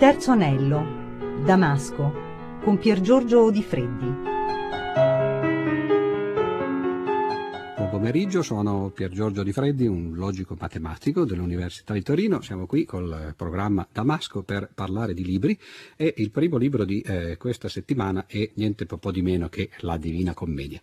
terzo anello, Damasco, con Pier Giorgio Di Freddi. Buon pomeriggio, sono Pier Giorgio Di Freddi, un logico matematico dell'Università di Torino. Siamo qui col programma Damasco per parlare di libri e il primo libro di eh, questa settimana è niente po' di meno che La Divina Commedia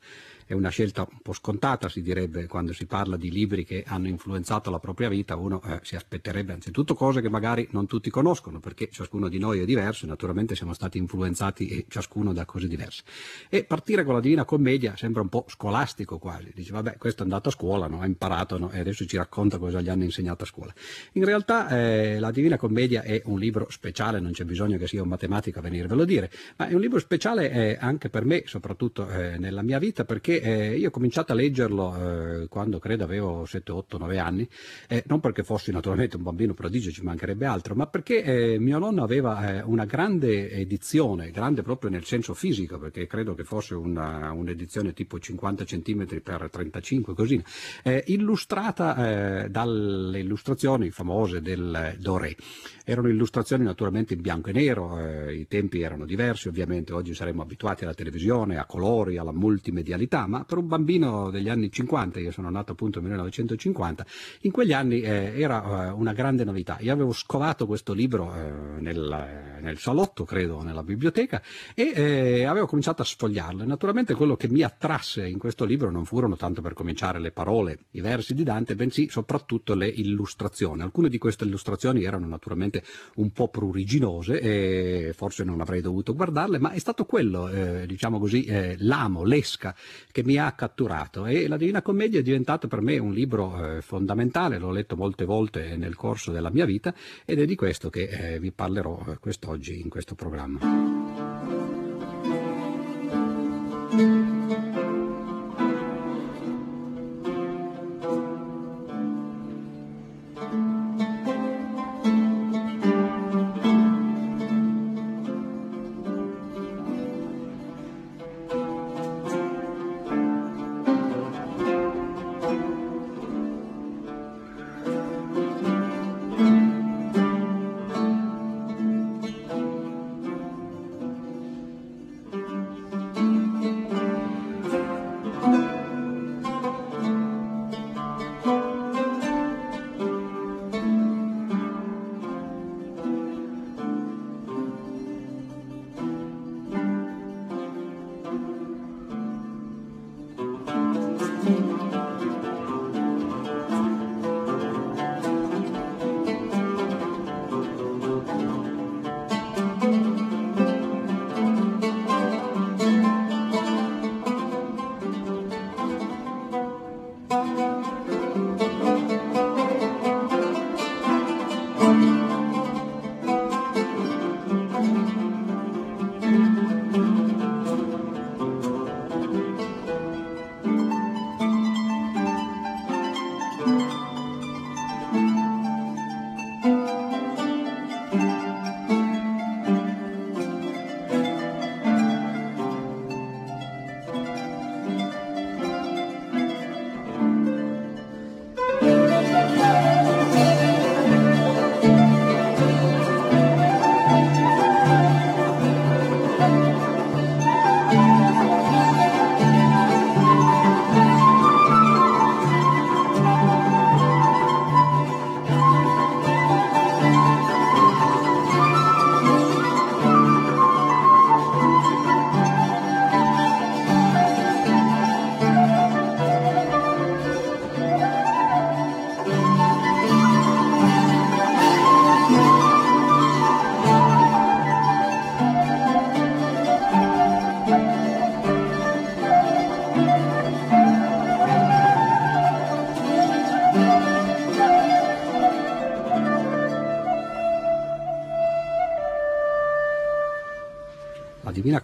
è una scelta un po' scontata, si direbbe, quando si parla di libri che hanno influenzato la propria vita, uno eh, si aspetterebbe anzitutto cose che magari non tutti conoscono, perché ciascuno di noi è diverso e naturalmente siamo stati influenzati e ciascuno da cose diverse. E partire con la Divina Commedia sembra un po' scolastico quasi, dice vabbè questo è andato a scuola, no? ha imparato no? e adesso ci racconta cosa gli hanno insegnato a scuola. In realtà eh, la Divina Commedia è un libro speciale, non c'è bisogno che sia un matematico a venirvelo dire, ma è un libro speciale eh, anche per me, soprattutto eh, nella mia vita, perché eh, io ho cominciato a leggerlo eh, quando credo avevo 7, 8, 9 anni, eh, non perché fossi naturalmente un bambino prodigio, ci mancherebbe altro, ma perché eh, mio nonno aveva eh, una grande edizione, grande proprio nel senso fisico, perché credo che fosse una, un'edizione tipo 50 cm per 35, così, eh, illustrata dalle illustrazioni famose del Doré. Erano illustrazioni naturalmente in bianco e nero, i tempi erano diversi, ovviamente oggi saremmo abituati alla televisione, a colori, alla multimedialità, ma per un bambino degli anni 50, io sono nato appunto nel 1950, in quegli anni eh, era eh, una grande novità. Io avevo scovato questo libro eh, nel, nel, salotto, credo, nella biblioteca e eh, avevo cominciato a sfogliarlo. Naturalmente quello che mi attrasse in questo libro non furono tanto per cominciare le parole, i versi di Dante, bensì soprattutto le illustrazioni. Alcune di queste illustrazioni erano naturalmente un po' pruriginose e forse non avrei dovuto guardarle, ma è stato quello, eh, diciamo così, eh, l'amo, l'esca che mi ha catturato e la Divina Commedia è diventato per me un libro eh, fondamentale, l'ho letto molte volte nel corso della mia vita ed è di questo che eh, vi parlerò eh, quest'oggi in questo programma.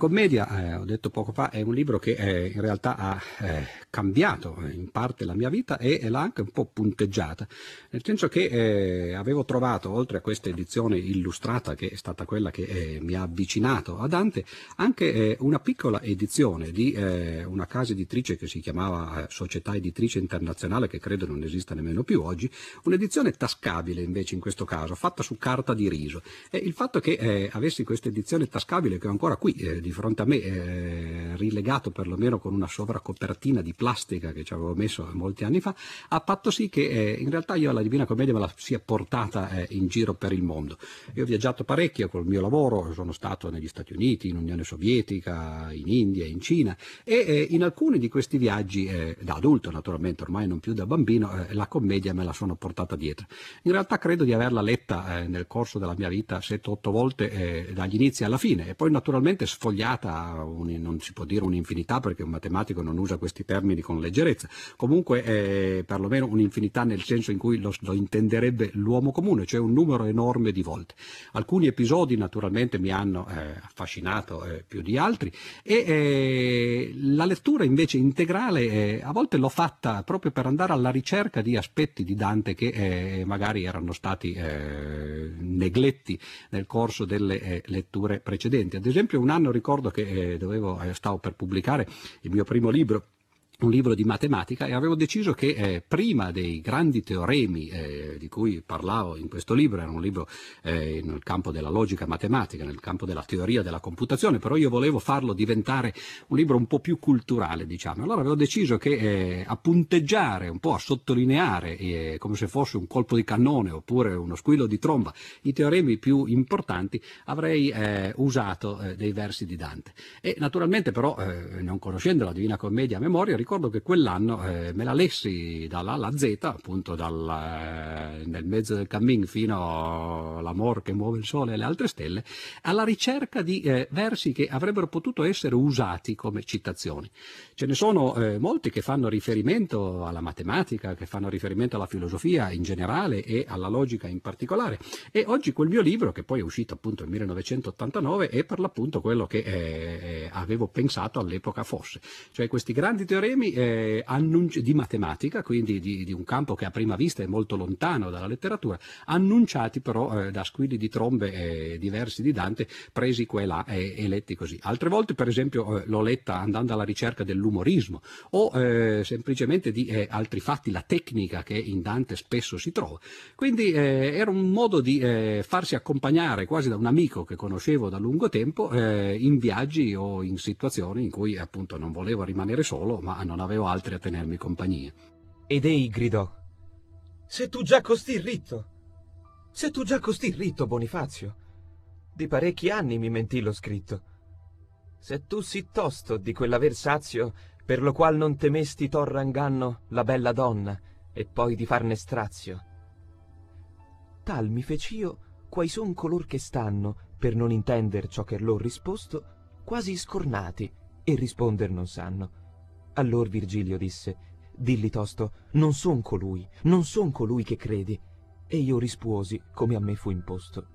Commedia, eh, ho detto poco fa, è un libro che eh, in realtà ha eh, cambiato eh, in parte la mia vita e, l'ha anche un po' punteggiata, nel senso che eh, avevo trovato, oltre a questa edizione illustrata, che è stata quella che eh, mi ha avvicinato a Dante, anche eh, una piccola edizione di eh, una casa editrice che si chiamava Società Editrice Internazionale, che credo non esista nemmeno più oggi, un'edizione tascabile invece in questo caso, fatta su carta di riso. E il fatto che avessi questa edizione tascabile, che ho ancora qui di fronte a me, rilegato perlomeno con una sovracopertina di plastica che ci avevo messo molti anni fa, ha fatto sì che eh, in realtà io la Divina Commedia me la sia portata eh, in giro per il mondo. Io ho viaggiato parecchio col mio lavoro, sono stato negli Stati Uniti, in Unione Sovietica, in India, in Cina e eh, in alcuni di questi viaggi, eh, da adulto naturalmente, ormai non più da bambino, eh, la commedia me la sono portata dietro. In realtà credo di averla letta eh, nel corso della mia vita 7-8 volte dagli inizi alla fine e poi naturalmente sfogliata, un, non si può dire un'infinità perché un matematico non usa questi termini termini con leggerezza, comunque eh, perlomeno un'infinità nel senso in cui lo, lo, intenderebbe l'uomo comune, cioè un numero enorme di volte. Alcuni episodi naturalmente mi hanno eh, affascinato eh, più di altri e eh, la lettura invece integrale eh, a volte l'ho fatta proprio per andare alla ricerca di aspetti di Dante che eh, magari erano stati negletti nel corso delle letture precedenti. Ad esempio un anno ricordo che dovevo, stavo per pubblicare il mio primo libro un libro di matematica e avevo deciso che eh, prima dei grandi teoremi eh, di cui parlavo in questo libro, era un libro eh, nel campo della logica matematica, nel campo della teoria della computazione, però io volevo farlo diventare un libro un po' più culturale, diciamo. Allora avevo deciso che eh, a punteggiare, un po' a sottolineare, eh, come se fosse un colpo di cannone oppure uno squillo di tromba, i teoremi più importanti, avrei eh, usato dei versi di Dante. E naturalmente però, non conoscendo la Divina Commedia a memoria, ricordo ricordo che quell'anno eh, me la lessi dalla alla Z, appunto dal, eh, nel mezzo del cammin fino all'amor che muove il sole e le altre stelle, alla ricerca di eh, versi che avrebbero potuto essere usati come citazioni. Ce ne sono eh, molti che fanno riferimento alla matematica, che fanno riferimento alla filosofia in generale e alla logica in particolare. E oggi quel mio libro, che poi è uscito appunto nel 1989, è per l'appunto quello che eh, avevo pensato all'epoca fosse. Cioè questi grandi teoremi problemi eh, annunci- di matematica, quindi di, di, un campo che a prima vista è molto lontano dalla letteratura, annunciati però eh, da squilli di trombe eh, diversi di Dante, presi qua e là e letti così. Altre volte, per esempio, eh, l'ho letta andando alla ricerca dell'umorismo o eh, semplicemente di altri fatti, la tecnica che in Dante spesso si trova. Quindi era un modo di farsi accompagnare quasi da un amico che conoscevo da lungo tempo in viaggi o in situazioni in cui appunto non volevo rimanere solo, ma non avevo altri a tenermi compagnia. Ed ei gridò. Se tu già costì ritto! Se tu già costì ritto, Bonifazio! Di parecchi anni mi mentì lo scritto. Se tu sì tosto di quell'aver sazio, per lo qual non temesti torra inganno la bella donna, e poi di farne strazio. Tal mi fec'io, quai son color che stanno, per non intender ciò che lor risposto, quasi scornati, e risponder non sanno. Allor Virgilio disse, dilli tosto, non son colui, non son colui che credi. E io rispuosi, come a me fu imposto.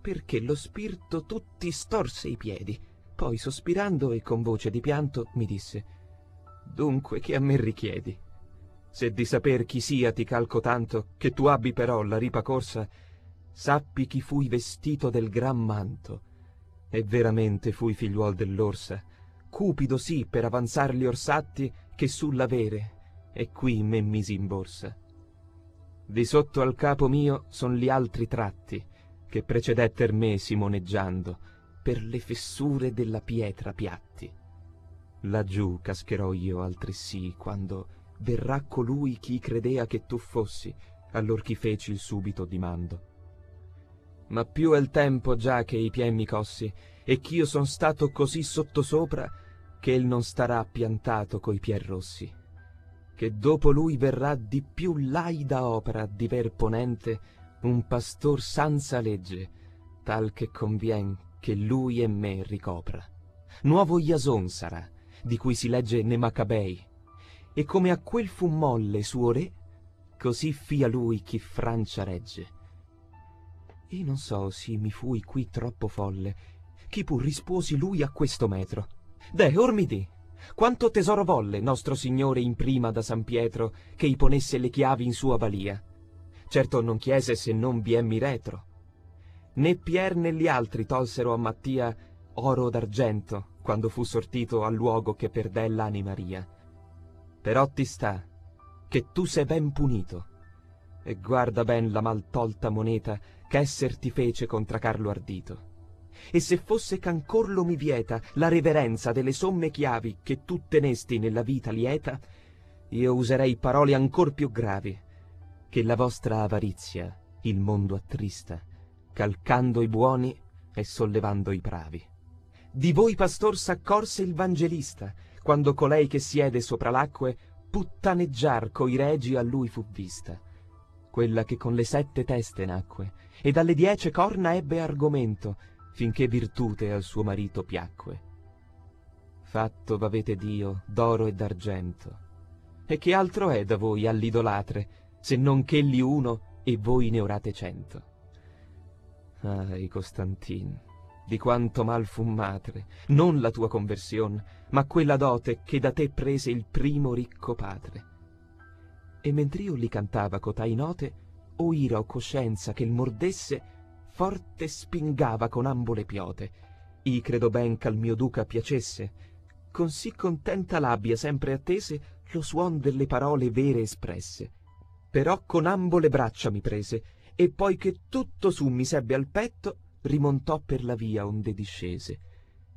Perché lo spirito tutti storse i piedi, poi sospirando e con voce di pianto mi disse, dunque che a me richiedi? Se di saper chi sia ti calco tanto, che tu abbi però la ripa corsa, sappi chi fui vestito del gran manto, e veramente fui figliuol dell'orsa, cupido sì per avanzar gli orsatti che sull'avere, e qui me misi in borsa. Di sotto al capo mio son gli altri tratti, che precedetter me simoneggiando, per le fessure della pietra piatti. Laggiù cascherò io altresì, quando verrà colui chi credea che tu fossi, allor chi feci il subito dimando. Ma più è il tempo già che i piedi mi cossi, e ch'io son stato così sottosopra, che il non starà piantato coi pier rossi, che dopo lui verrà di più laida opera di ver ponente un pastor senza legge, tal che convien che lui e me ricopra. Nuovo Iason sarà, di cui si legge ne Macabei, e come a quel fu molle suo re, così fia lui chi Francia regge. E non so si mi fui qui troppo folle, chi pur risposi lui a questo metro, Deh, or mi di, Quanto tesoro volle nostro Signore in prima da San Pietro che i ponesse le chiavi in sua balia? Certo non chiese se non è retro. Né Pier né gli altri tolsero a Mattia oro d'argento quando fu sortito al luogo che perdè l'anima Maria. Però ti sta che tu sei ben punito e guarda ben la mal tolta moneta che esser ti fece contra Carlo Ardito. E se fosse ch'ancor lo mi vieta la reverenza delle somme chiavi che tu tenesti nella vita lieta, io userei parole ancor più gravi, che la vostra avarizia il mondo attrista, calcando i buoni e sollevando i bravi. Di voi pastor s'accorse il vangelista, quando colei che siede sopra l'acque puttaneggiar coi regi a lui fu vista quella che con le sette teste nacque, e dalle diece corna ebbe argomento, finché virtute al suo marito piacque. Fatto v'avete Dio d'oro e d'argento, e che altro è da voi all'idolatre, se non ch'egli uno e voi ne orate cento? Ahi, Costantin, di quanto mal fu madre, non la tua conversion, ma quella dote che da te prese il primo ricco padre e mentr'io li cantava cotai note, o ira o coscienza che il mordesse, forte spingava con ambo le piote. I credo ben ch'al mio duca piacesse, con sì contenta labbia sempre attese lo suon delle parole vere espresse. Però con ambo le braccia mi prese, e poi tutto su mi sebbe al petto, rimontò per la via onde discese.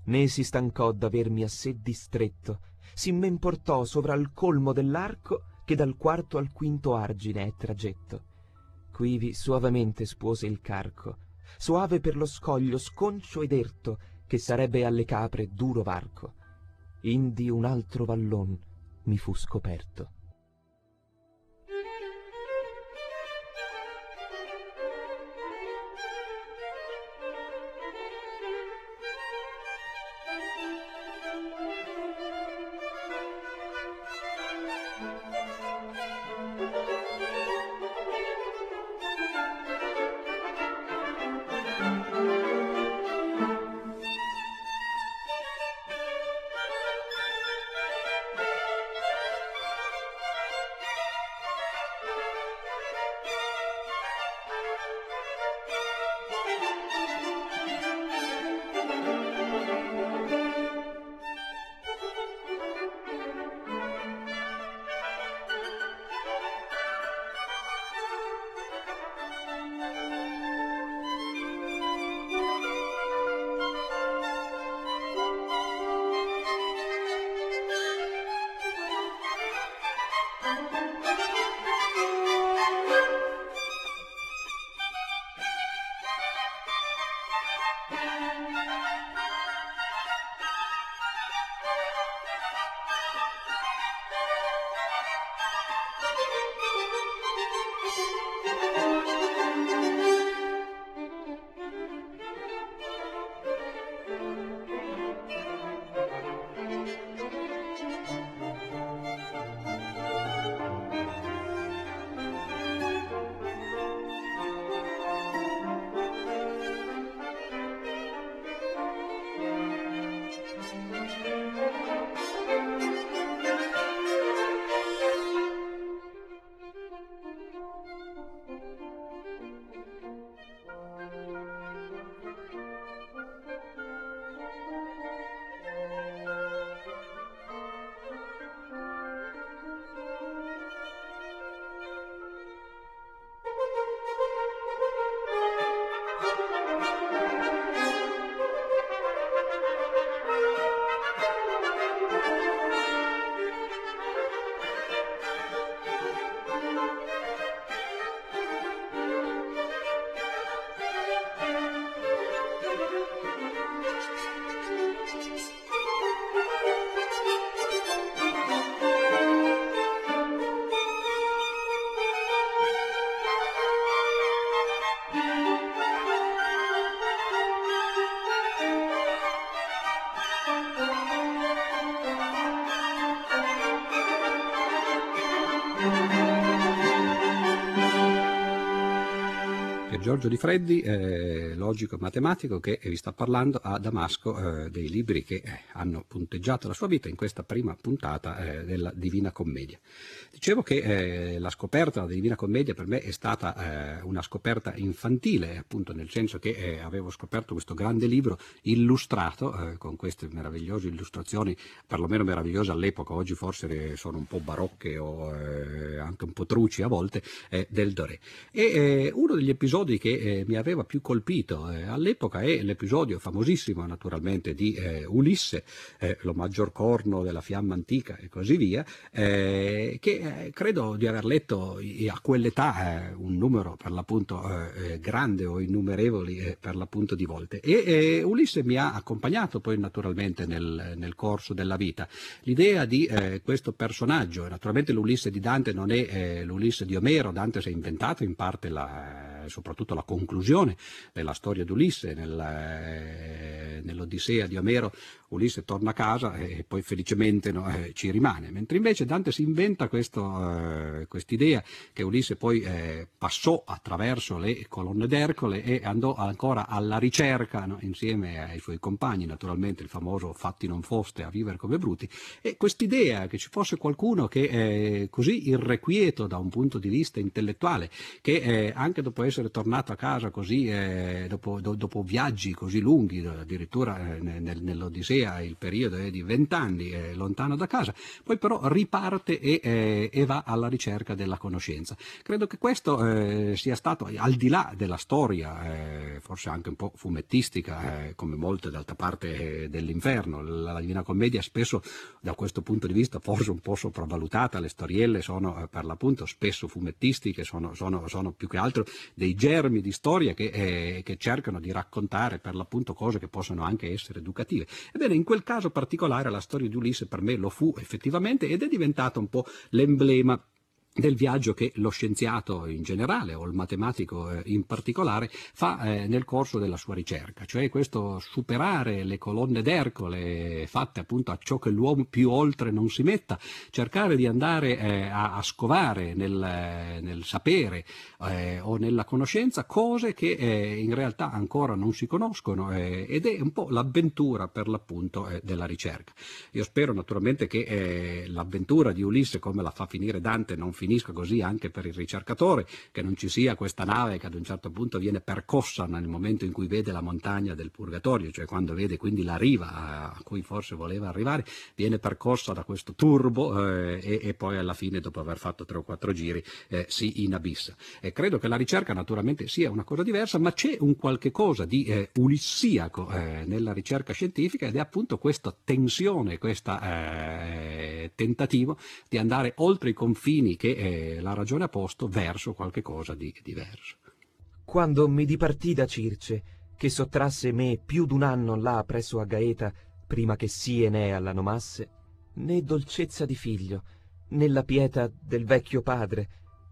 Né si stancò d'avermi a sé distretto, si men portò sovra il colmo dell'arco che dal quarto al quinto argine è tragetto. Quivi suavemente spuose il carco, soave per lo scoglio sconcio ed erto, che sarebbe alle capre duro varco. Indi un altro vallon mi fu scoperto. Giorgio Di Freddi, eh, logico matematico che vi sta parlando a Damasco eh, dei libri che eh, hanno punteggiato la sua vita in questa prima puntata eh, della Divina Commedia. Dicevo che eh, la scoperta della Divina Commedia per me è stata una scoperta infantile, appunto nel senso che avevo scoperto questo grande libro illustrato con queste meravigliose illustrazioni, perlomeno meravigliose all'epoca, oggi forse sono un po' barocche o anche un po' truci a volte, del Doré. E uno degli episodi che eh, mi aveva più colpito eh, all'epoca è l'episodio famosissimo naturalmente di eh, Ulisse, eh, lo maggior corno della fiamma antica e così via, eh, eh, credo di aver letto a quell'età un numero per l'appunto grande o innumerevoli per l'appunto di volte. E Ulisse mi ha accompagnato poi naturalmente nel, nel corso della vita. L'idea di questo personaggio, naturalmente l'Ulisse di Dante non è l'Ulisse di Omero, Dante si è inventato in parte la soprattutto la conclusione della storia di Ulisse nel, eh, nell'Odissea di Omero Ulisse torna a casa e poi felicemente no, eh, ci rimane, mentre invece Dante si inventa eh, quest'idea che Ulisse poi eh, passò attraverso le colonne d'Ercole e andò ancora alla ricerca no, insieme ai suoi compagni, naturalmente il famoso fatti non foste a vivere come bruti, e quest'idea che ci fosse qualcuno che è così irrequieto da un punto di vista intellettuale, che eh, anche dopo essere tornato a casa così, eh, dopo, do, dopo, viaggi così lunghi, addirittura eh, nel, nell'Odissea, il periodo è di vent'anni, lontano da casa, poi però riparte e, eh, e, va alla ricerca della conoscenza. Credo che questo eh, sia stato, al di là della storia, eh, forse anche un po' fumettistica, eh, come molte d'altra parte eh, dell'inferno, la, Divina Commedia spesso da questo punto di vista forse un po' sopravvalutata, le storielle sono eh, per l'appunto spesso fumettistiche, sono, sono, sono, più che altro dei germi di storia che, che cercano di raccontare per l'appunto cose che possono anche essere educative. Ebbene, in quel caso particolare la storia di Ulisse per me lo fu effettivamente ed è diventata un po' l'emblema emblema. Del viaggio che lo scienziato in generale o il matematico eh, in particolare fa eh, nel corso della sua ricerca, cioè questo superare le colonne d'Ercole fatte appunto a ciò che l'uomo più oltre non si metta, cercare di andare eh, a, scovare nel, nel sapere o nella conoscenza cose che in realtà ancora non si conoscono ed è un po' l'avventura per l'appunto della ricerca. Io spero naturalmente che l'avventura di Ulisse come la fa finire Dante non finisca così anche per il ricercatore, che non ci sia questa nave che ad un certo punto viene percossa nel momento in cui vede la montagna del purgatorio, cioè quando vede quindi la riva a cui forse voleva arrivare, viene percossa da questo turbo eh, e, e, poi alla fine, dopo aver fatto tre o quattro giri, eh, si inabissa. E credo che la ricerca naturalmente sia una cosa diversa, ma c'è un qualche cosa di eh, ulissiaco eh, nella ricerca scientifica ed è appunto questa tensione, questo eh, tentativo di andare oltre i confini che eh, la ragione ha posto verso qualche cosa di diverso. Quando mi dipartì da Circe, che sottrasse me più d'un anno là presso a Gaeta, prima che sì Enea la nomasse, né dolcezza di figlio, né la pietà del vecchio padre,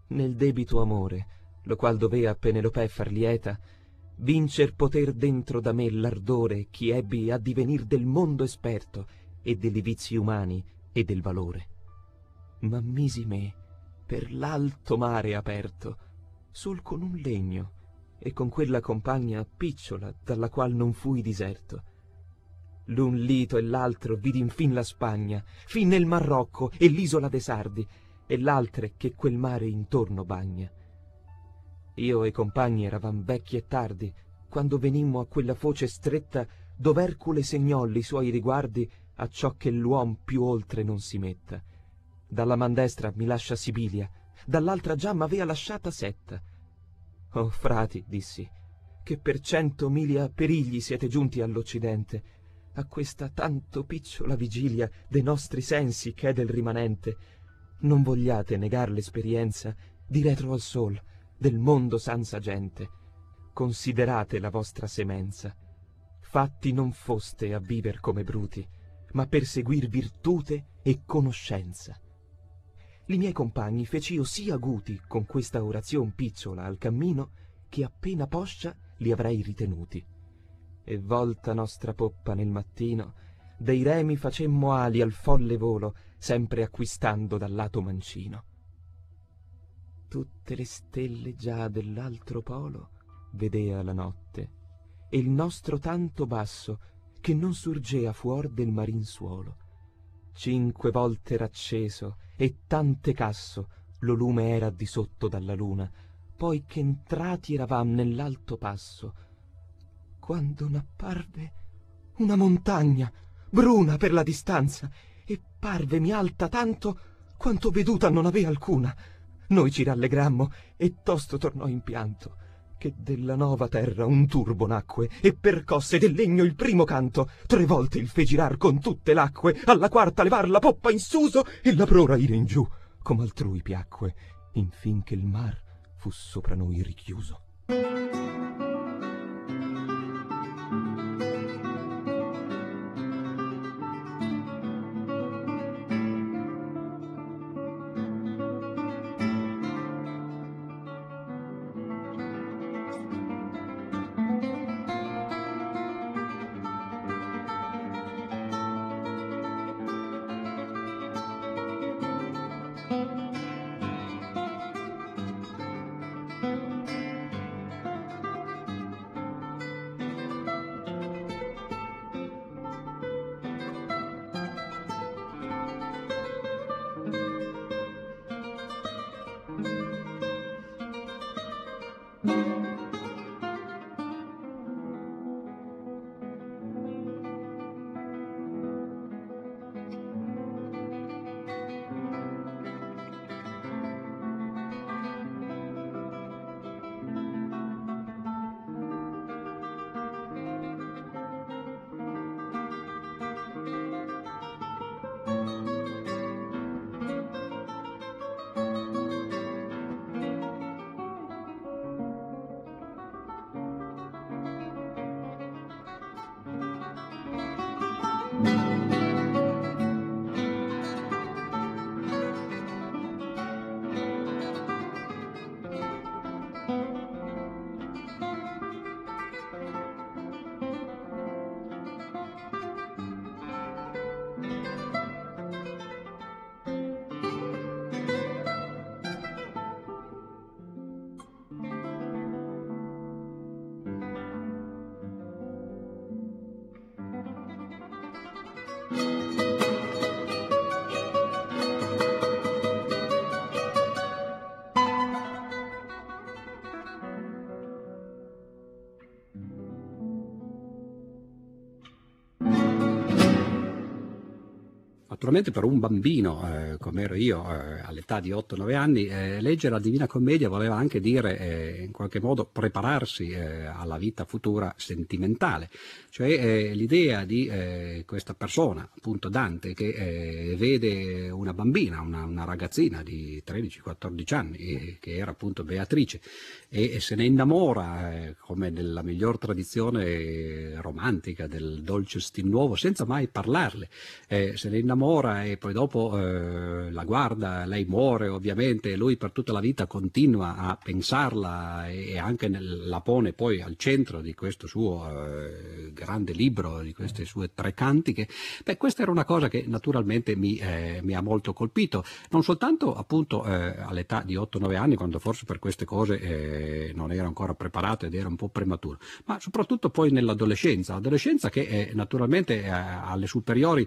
nel debito amore, lo qual dovea a Penelope far lieta, vincer poter dentro da me l'ardore chi ebbi a divenir del mondo esperto e degli vizi umani e del valore. Ma misi me per l'alto mare aperto, sol con un legno, e con quella compagna picciola dalla qual non fui diserto. L'un lito e l'altro vidi infin la Spagna, fin nel Marocco e l'isola de Sardi, e l'altre che quel mare intorno bagna. Io e i compagni eravam vecchi e tardi, quando venimmo a quella foce stretta dov'Ercule segnò li suoi riguardi a ciò che l'uom più oltre non si metta dalla man destra mi lascia Sibilia, dall'altra già m'avea lasciata Setta. Oh, frati, dissi, che per cento milia perigli siete giunti all'Occidente, a questa tanto picciola vigilia de nostri sensi che è del rimanente. Non vogliate negar l'esperienza di retro al sol, del mondo sanza gente. Considerate la vostra semenza. Fatti non foste a viver come bruti, ma per seguir virtute e conoscenza li miei compagni fec'io sì aguti con questa orazion picciola al cammino che appena poscia li avrei ritenuti e volta nostra poppa nel mattino dei remi facemmo ali al folle volo sempre acquistando dal lato mancino tutte le stelle già dell'altro polo vedea la notte, e il nostro tanto basso, che non surgea fuor del marin suolo. Cinque volte era acceso, e tante casso. Lo lume era di sotto dalla luna, poi che entrati eravam nell'alto passo, quando n'apparve una montagna, bruna per la distanza, e parvemi alta tanto quanto veduta non avea alcuna. Noi ci rallegrammo e tosto tornò in pianto, che della nova terra un turbo nacque e percosse del legno il primo canto, tre volte il fe girar con tutte l'acque, alla quarta levar la poppa in suso e la prora ire in giù, come altrui piacque, infin che il mar fu sopra noi richiuso. Naturalmente per un bambino, eh, come ero io eh, all'età di 8-9 anni, eh, leggere la Divina Commedia voleva anche dire eh, in qualche modo prepararsi eh, alla vita futura sentimentale, cioè eh, l'idea di questa persona, appunto Dante, che vede una bambina, una, una ragazzina di 13-14 anni, che era appunto Beatrice, e, e se ne innamora, come nella miglior tradizione romantica del dolce stin senza mai parlarle, se ne innamora innamora e poi dopo eh, la guarda, lei muore ovviamente, e lui per tutta la vita continua a pensarla e, anche nel, la pone poi al centro di questo suo eh, grande libro, di queste sue tre cantiche, beh questa era una cosa che naturalmente mi, eh, mi ha molto colpito, non soltanto appunto eh, all'età di 8-9 anni, quando forse per queste cose eh, non era ancora preparato ed era un po' prematuro, ma soprattutto poi nell'adolescenza, adolescenza che eh, naturalmente alle superiori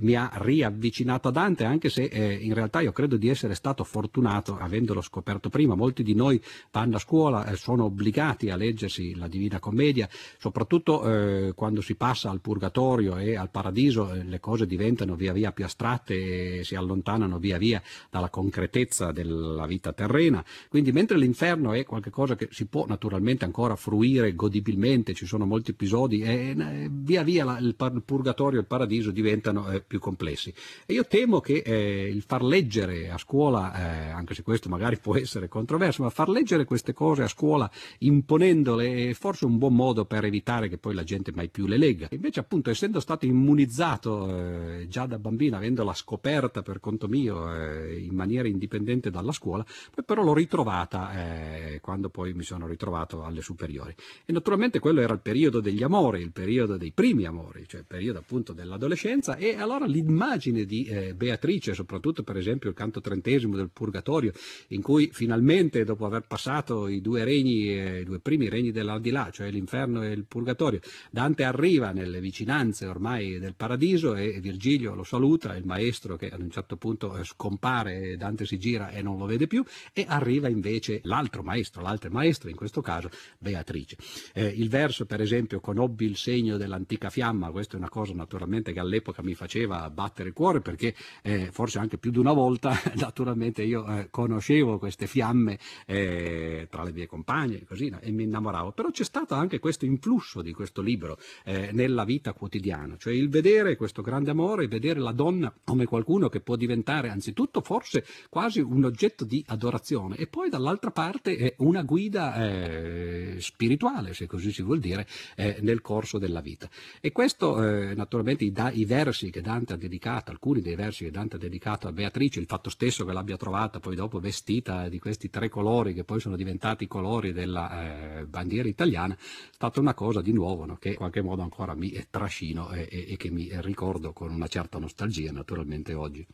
mi ha riavvicinato avvicinato a Dante, anche se eh, in realtà io credo di essere stato fortunato avendolo scoperto prima. Molti di noi vanno a scuola, e sono obbligati a leggersi la Divina Commedia, soprattutto eh, quando si passa al purgatorio e al paradiso eh, le cose diventano via via più astratte e si allontanano via via dalla concretezza della vita terrena. Quindi mentre l'inferno è qualcosa che si può naturalmente ancora fruire godibilmente, ci sono molti episodi, eh, via via la, il, il, purgatorio e il paradiso diventano eh, più complessi. E io temo che eh, il far leggere a scuola, eh, anche se questo magari può essere controverso, ma far leggere queste cose a scuola imponendole è forse un buon modo per evitare che poi la gente mai più le legga. Invece appunto essendo stato immunizzato eh, già da bambino, avendola scoperta per conto mio eh, in maniera indipendente dalla scuola, poi però l'ho ritrovata eh, quando poi mi sono ritrovato alle superiori. E naturalmente quello era il periodo degli amori, il periodo dei primi amori, cioè il periodo appunto dell'adolescenza e allora l'immagine l'immagine di eh, Beatrice, soprattutto per esempio il canto trentesimo del Purgatorio, in cui finalmente dopo aver passato i due regni, eh, i due primi regni dell'aldilà, cioè l'inferno e il Purgatorio, Dante arriva nelle vicinanze ormai del paradiso e Virgilio lo saluta, il maestro che ad un certo punto eh, scompare, Dante si gira e non lo vede più e arriva invece l'altro maestro, l'altro maestro, in questo caso Beatrice. Eh, il verso per esempio conobbi il segno dell'antica fiamma, questa è una cosa naturalmente che all'epoca mi faceva battere il cuore perché eh, forse anche più di una volta naturalmente io eh, conoscevo queste fiamme eh, tra le mie compagne così, no? e mi innamoravo, però c'è stato anche questo influsso di questo libro eh, nella vita quotidiana, cioè il vedere questo grande amore, vedere la donna come qualcuno che può diventare anzitutto forse quasi un oggetto di adorazione e poi dall'altra parte una guida eh, spirituale, se così si vuol dire, eh, nel corso della vita. E questo naturalmente i, da, i, versi che Dante ha dedicato, alcuni dei versi che Dante ha dedicato a Beatrice, il fatto stesso che l'abbia trovata poi dopo vestita di questi tre colori che poi sono diventati i colori della eh, bandiera italiana, è stata una cosa di nuovo no? che in qualche modo ancora mi trascino e, e, e che mi ricordo con una certa nostalgia naturalmente oggi.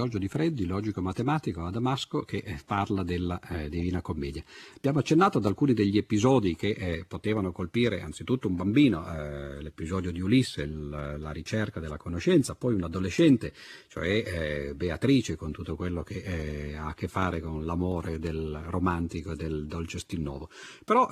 Giorgio Di Freddi, logico matematico a Damasco, che eh, parla della eh, Divina Commedia. Abbiamo accennato ad alcuni degli episodi che eh, potevano colpire anzitutto un bambino, eh, l'episodio di Ulisse, il, la ricerca della conoscenza, poi un adolescente, cioè eh, Beatrice, con tutto quello che eh, ha a che fare con l'amore del romantico e del dolce stil nuovo. Però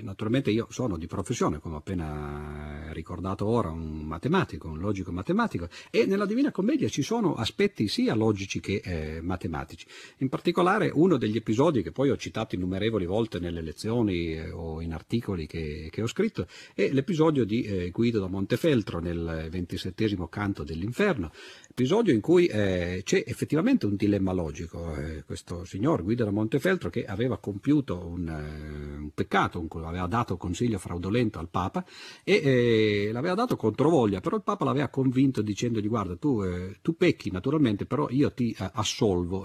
naturalmente io sono di professione, come ho appena ricordato ora, un matematico, un logico matematico, e nella Divina Commedia ci sono aspetti sia logici che eh, matematici. In particolare uno degli episodi che poi ho citato innumerevoli volte nelle lezioni eh, o in articoli che, che, ho scritto è l'episodio di eh, Guido da Montefeltro nel ventisettesimo canto dell'inferno, episodio in cui eh, c'è effettivamente un dilemma logico. Eh, questo signor Guido da Montefeltro che aveva compiuto un, eh, un peccato, un, aveva dato consiglio fraudolento al Papa e eh, l'aveva dato controvoglia, però il Papa l'aveva convinto dicendogli guarda tu, eh, tu pecchi naturalmente, però io ti eh, assolvo,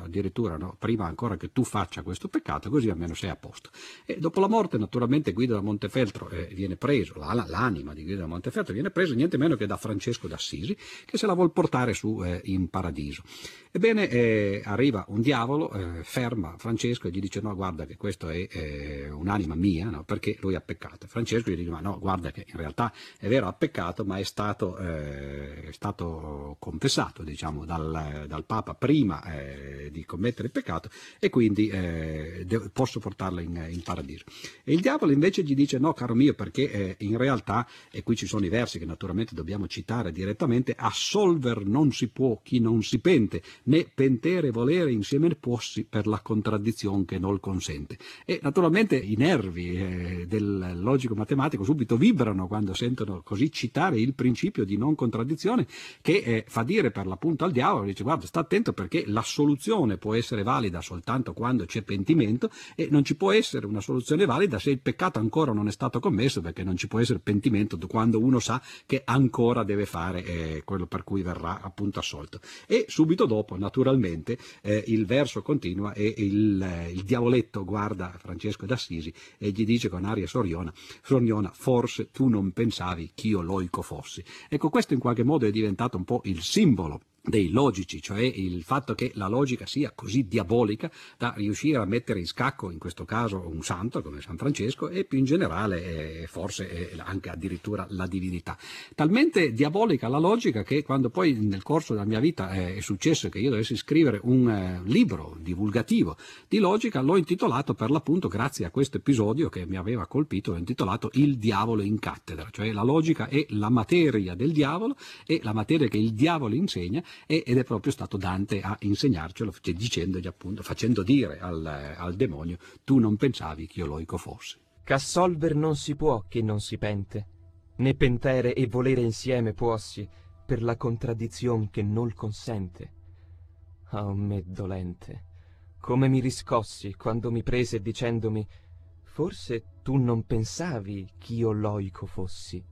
addirittura no, prima ancora che tu faccia questo peccato, così almeno sei a posto. E dopo la morte naturalmente Guido da Montefeltro viene preso, l'anima di Guido da Montefeltro viene preso niente meno che da Francesco d'Assisi, che se la vuole vuol portare su eh, in paradiso. Ebbene, eh, arriva un diavolo, eh, ferma Francesco e gli dice no, guarda che questa è eh, un'anima mia, no? perché lui ha peccato. Francesco gli dice ma no, guarda che in realtà è vero, ha peccato, ma è stato, eh, è stato confessato diciamo, dal, dal, Papa prima eh, di commettere il peccato e quindi posso portarlo in, in, paradiso. E il diavolo invece gli dice no, caro mio, perché in realtà, e qui ci sono i versi che naturalmente dobbiamo citare direttamente, assolve polver non si può chi non si pente, né pentere volere insieme puossi per la contraddizione che non consente. E naturalmente i nervi eh, del logico matematico subito vibrano quando sentono così citare il principio di non contraddizione che eh, fa dire per l'appunto al diavolo, dice guarda sta attento perché la soluzione può essere valida soltanto quando c'è pentimento e non ci può essere una soluzione valida se il peccato ancora non è stato commesso perché non ci può essere pentimento quando uno sa che ancora deve fare eh, quello per cui verrà appunto assolto. E subito dopo, naturalmente, eh, il verso continua e il, eh, il, diavoletto guarda Francesco d'Assisi e gli dice con aria soriona, soriona forse tu non pensavi che io loico fossi. Ecco, questo in qualche modo è diventato un po' il simbolo dei logici, cioè il fatto che la logica sia così diabolica da riuscire a mettere in scacco, in questo caso, un santo come San Francesco e più in generale eh, forse eh, anche addirittura la divinità. Talmente diabolica la logica che quando poi nel corso della mia vita eh, è successo che io dovessi scrivere un eh, libro divulgativo di logica, l'ho intitolato per l'appunto, grazie a questo episodio che mi aveva colpito, l'ho intitolato Il diavolo in cattedra, cioè la logica è la materia del diavolo e la materia che il diavolo insegna ed è proprio stato Dante a insegnarcelo cioè dicendogli appunto, facendo dire al, al demonio tu non pensavi che io loico fosse. Ch'assolver non si può che non si pente, né pentere e volere insieme puossi per la contraddizion che nol consente. Oh me dolente, come mi riscossi quando mi prese dicendomi forse tu non pensavi ch'io loico fossi.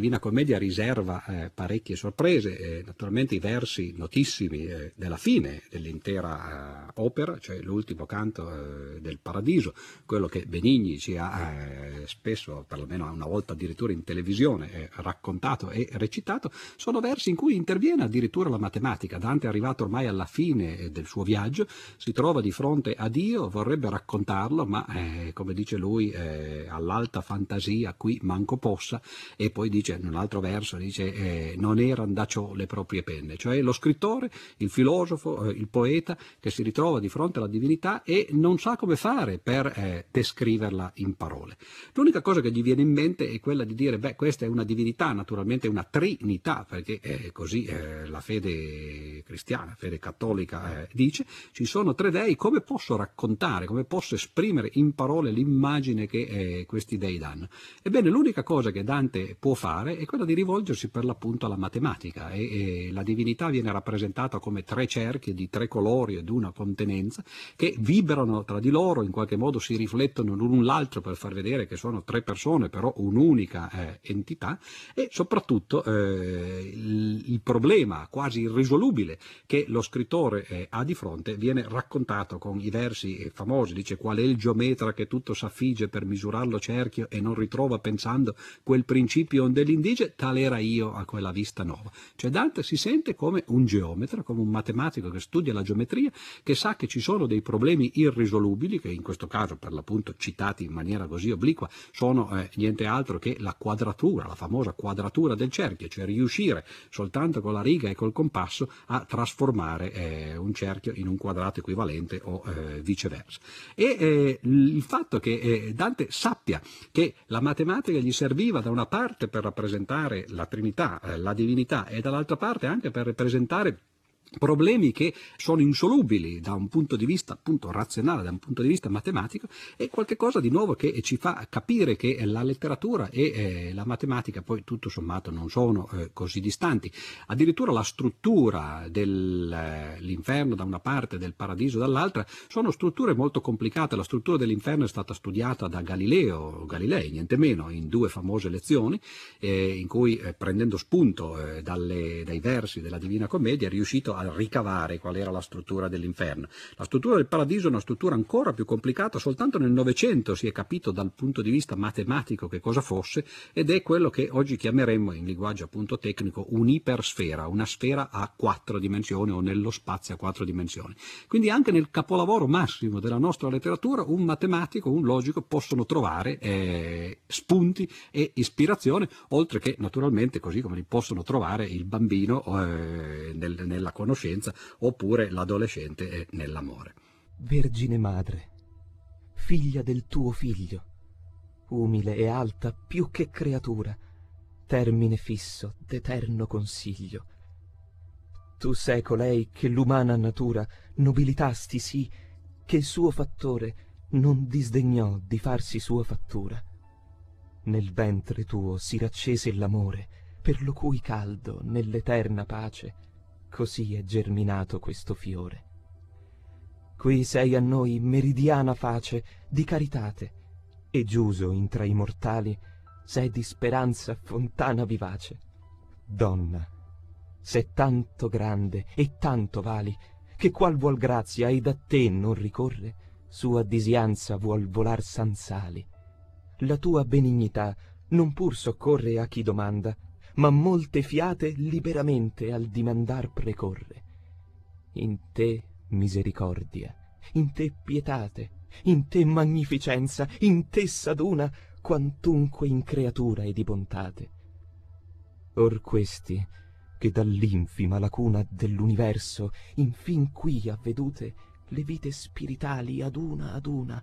Divina Commedia riserva eh, parecchie sorprese, eh, naturalmente i versi notissimi eh, della fine dell'intera eh, opera, cioè l'ultimo canto eh, del Paradiso, quello che Benigni ci ha eh, spesso, perlomeno una volta addirittura in televisione, raccontato e recitato, sono versi in cui interviene addirittura la matematica. Dante è arrivato ormai alla fine del suo viaggio, si trova di fronte a Dio, vorrebbe raccontarlo, ma come dice lui, all'alta fantasia qui manco possa, e poi dice un altro verso, dice eh, non erano da ciò le proprie penne, cioè lo scrittore, il filosofo, eh, il poeta che si ritrova di fronte alla divinità e non sa come fare per eh, descriverla in parole. L'unica cosa che gli viene in mente è quella di dire, beh, questa è una divinità, naturalmente una trinità, perché è così eh, la fede cristiana, fede cattolica eh, dice, ci sono tre dei, come posso raccontare, come posso esprimere in parole l'immagine che eh, questi dei danno? Ebbene, l'unica cosa che Dante può fare è quella di rivolgersi per l'appunto alla matematica. E, e la divinità viene rappresentata come tre cerchi di tre colori ed una contenenza che vibrano tra di loro, in qualche modo si riflettono l'un l'altro per far vedere che sono tre persone, però un'unica eh, entità. E soprattutto eh, il, il, problema quasi irrisolubile che lo scrittore eh, ha di fronte viene raccontato con i versi famosi, dice qual è il geometra che tutto s'affigge per misurarlo cerchio e non ritrova pensando quel principio dell'indige, tale era io a quella vista nuova. Cioè Dante si sente come un geometra, come un matematico che studia la geometria, che sa che ci sono dei problemi irrisolubili, che in questo caso per l'appunto citati in maniera così obliqua sono eh, niente altro che la quadratura, la famosa quadratura del cerchio, cioè riuscire soltanto con la riga e col compasso a trasformare eh, un cerchio in un quadrato equivalente o eh, viceversa. E eh, il fatto che eh, Dante sappia che la matematica gli serviva da una parte per rappresentare la Trinità, eh, la divinità e dall'altra parte anche per rappresentare problemi che sono insolubili da un punto di vista appunto razionale, da un punto di vista matematico, è qualcosa di nuovo che ci fa capire che la letteratura e eh, la matematica poi tutto sommato non sono eh, così distanti. Addirittura la struttura dell'inferno da una parte e del paradiso dall'altra sono strutture molto complicate. La struttura dell'inferno è stata studiata da Galileo, Galilei, niente meno, in due famose lezioni, eh, in cui eh, prendendo spunto eh, dalle, dai versi della Divina Commedia è riuscito a a ricavare qual era la struttura dell'inferno. La struttura del paradiso è una struttura ancora più complicata, soltanto nel Novecento si è capito dal punto di vista matematico che cosa fosse ed è quello che oggi chiameremmo in linguaggio appunto tecnico un'ipersfera, una sfera a quattro dimensioni o nello spazio a quattro dimensioni. Quindi anche nel capolavoro massimo della nostra letteratura un matematico, un logico possono trovare eh, spunti e ispirazione, oltre che naturalmente così come li possono trovare il bambino eh, nel, nella conoscenza conoscenza oppure l'adolescente nell'amore. Vergine Madre, figlia del tuo figlio, umile e alta più che creatura, termine fisso d'eterno consiglio. Tu sei colei che l'umana natura nobilitasti sì, che il suo fattore non disdegnò di farsi sua fattura. Nel ventre tuo si raccese l'amore, per lo cui caldo, nell'eterna pace, così è germinato questo fiore. Qui sei a noi meridiana face di caritate, e giuso intra i mortali sei di speranza fontana vivace. Donna, sei tanto grande e tanto vali, che qual vuol grazia ed a te non ricorre, sua disianza vuol volar sanzali. La tua benignità non pur soccorre a chi domanda, ma molte fiate liberamente al dimandar precorre. In te misericordia, in te pietate, in te magnificenza, in te s'aduna quantunque in creatura e di bontate. Or questi, che dall'infima lacuna dell'universo infin qui avvedute le vite spiritali ad una ad una,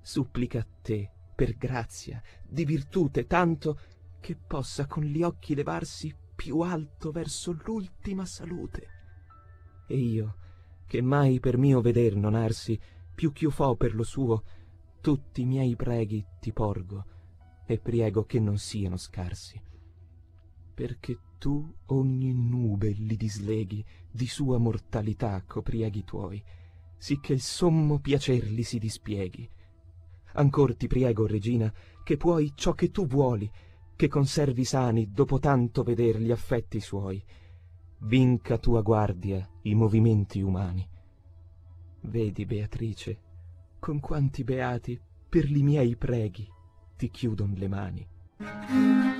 supplica a te, per grazia, di virtute tanto che possa con gli occhi levarsi più alto verso l'ultima salute. E io, che mai per mio veder non arsi, più ch'io fo per lo suo, tutti i miei preghi ti porgo, e priego che non siano scarsi. Perché tu ogni nube li disleghi, di sua mortalità coprieghi tuoi, sicché il sommo piacer li si dispieghi. Ancor ti priego, regina, che puoi ciò che tu vuoli, che conservi sani dopo tanto veder gli affetti suoi, vinca tua guardia i movimenti umani. Vedi, Beatrice, con quanti beati per li miei preghi ti chiudon le mani.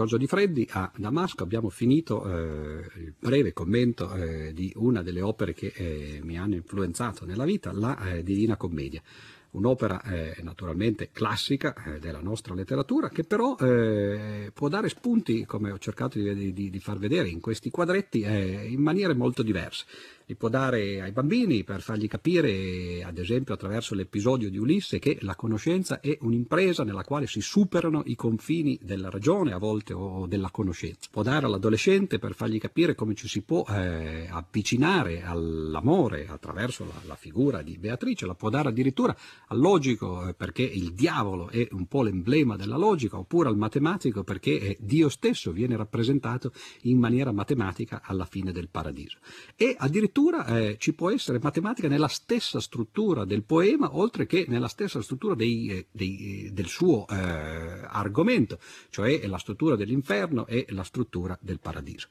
Giorgio Di Freddi a Damasco abbiamo finito eh, il breve commento eh, di una delle opere che eh, mi hanno influenzato nella vita, la eh, Divina Commedia. Un'opera eh, naturalmente classica eh, della nostra letteratura che però può dare spunti, come ho cercato di, di, di far vedere in questi quadretti, in maniere molto diverse li può dare ai bambini per fargli capire, ad esempio attraverso l'episodio di Ulisse, che la conoscenza è un'impresa nella quale si superano i confini della ragione a volte o della conoscenza. Può dare all'adolescente per fargli capire come ci si può eh, avvicinare all'amore attraverso la, la, figura di Beatrice, la può dare addirittura al logico eh, perché il diavolo è un po' l'emblema della logica, oppure al matematico perché eh, Dio stesso viene rappresentato in maniera matematica alla fine del paradiso. E addirittura addirittura eh, ci può essere matematica nella stessa struttura del poema, oltre che nella stessa struttura dei, eh, dei, eh, del suo eh, argomento, cioè la struttura dell'inferno e la struttura del paradiso.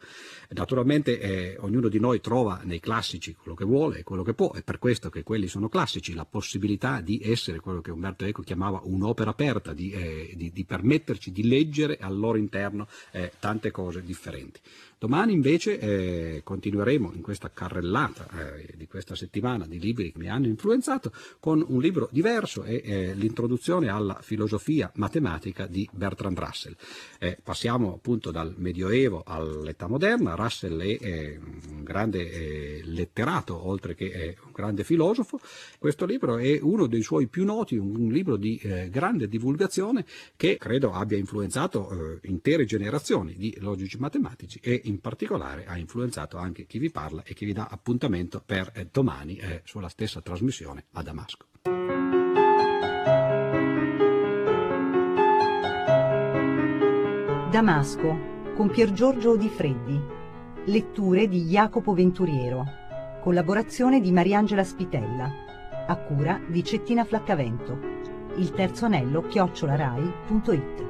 Naturalmente eh, ognuno di noi trova nei classici quello che vuole e quello che può, è per questo che quelli sono classici, la possibilità di essere quello che Umberto Eco chiamava un'opera aperta, di, eh, di, di permetterci di leggere al loro interno tante cose differenti. Domani invece eh, continueremo in questa carrellata eh, di questa settimana di libri che mi hanno influenzato con un libro diverso e eh, l'introduzione alla filosofia matematica di Bertrand Russell. Eh, passiamo appunto dal Medioevo all'età moderna, Russell è un grande eh, letterato oltre che un grande filosofo, questo libro è uno dei suoi più noti, un libro di eh, grande divulgazione che credo abbia influenzato intere generazioni di logici matematici e in particolare ha influenzato anche chi vi parla e chi vi dà appuntamento per eh, domani eh, sulla stessa trasmissione a Damasco. Damasco con Pier Giorgio Di Freddi. Letture di Jacopo Venturiero. Collaborazione di Mariangela Spitella. A cura di Cettina Flaccavento. Il terzo anello chiocciolarai.it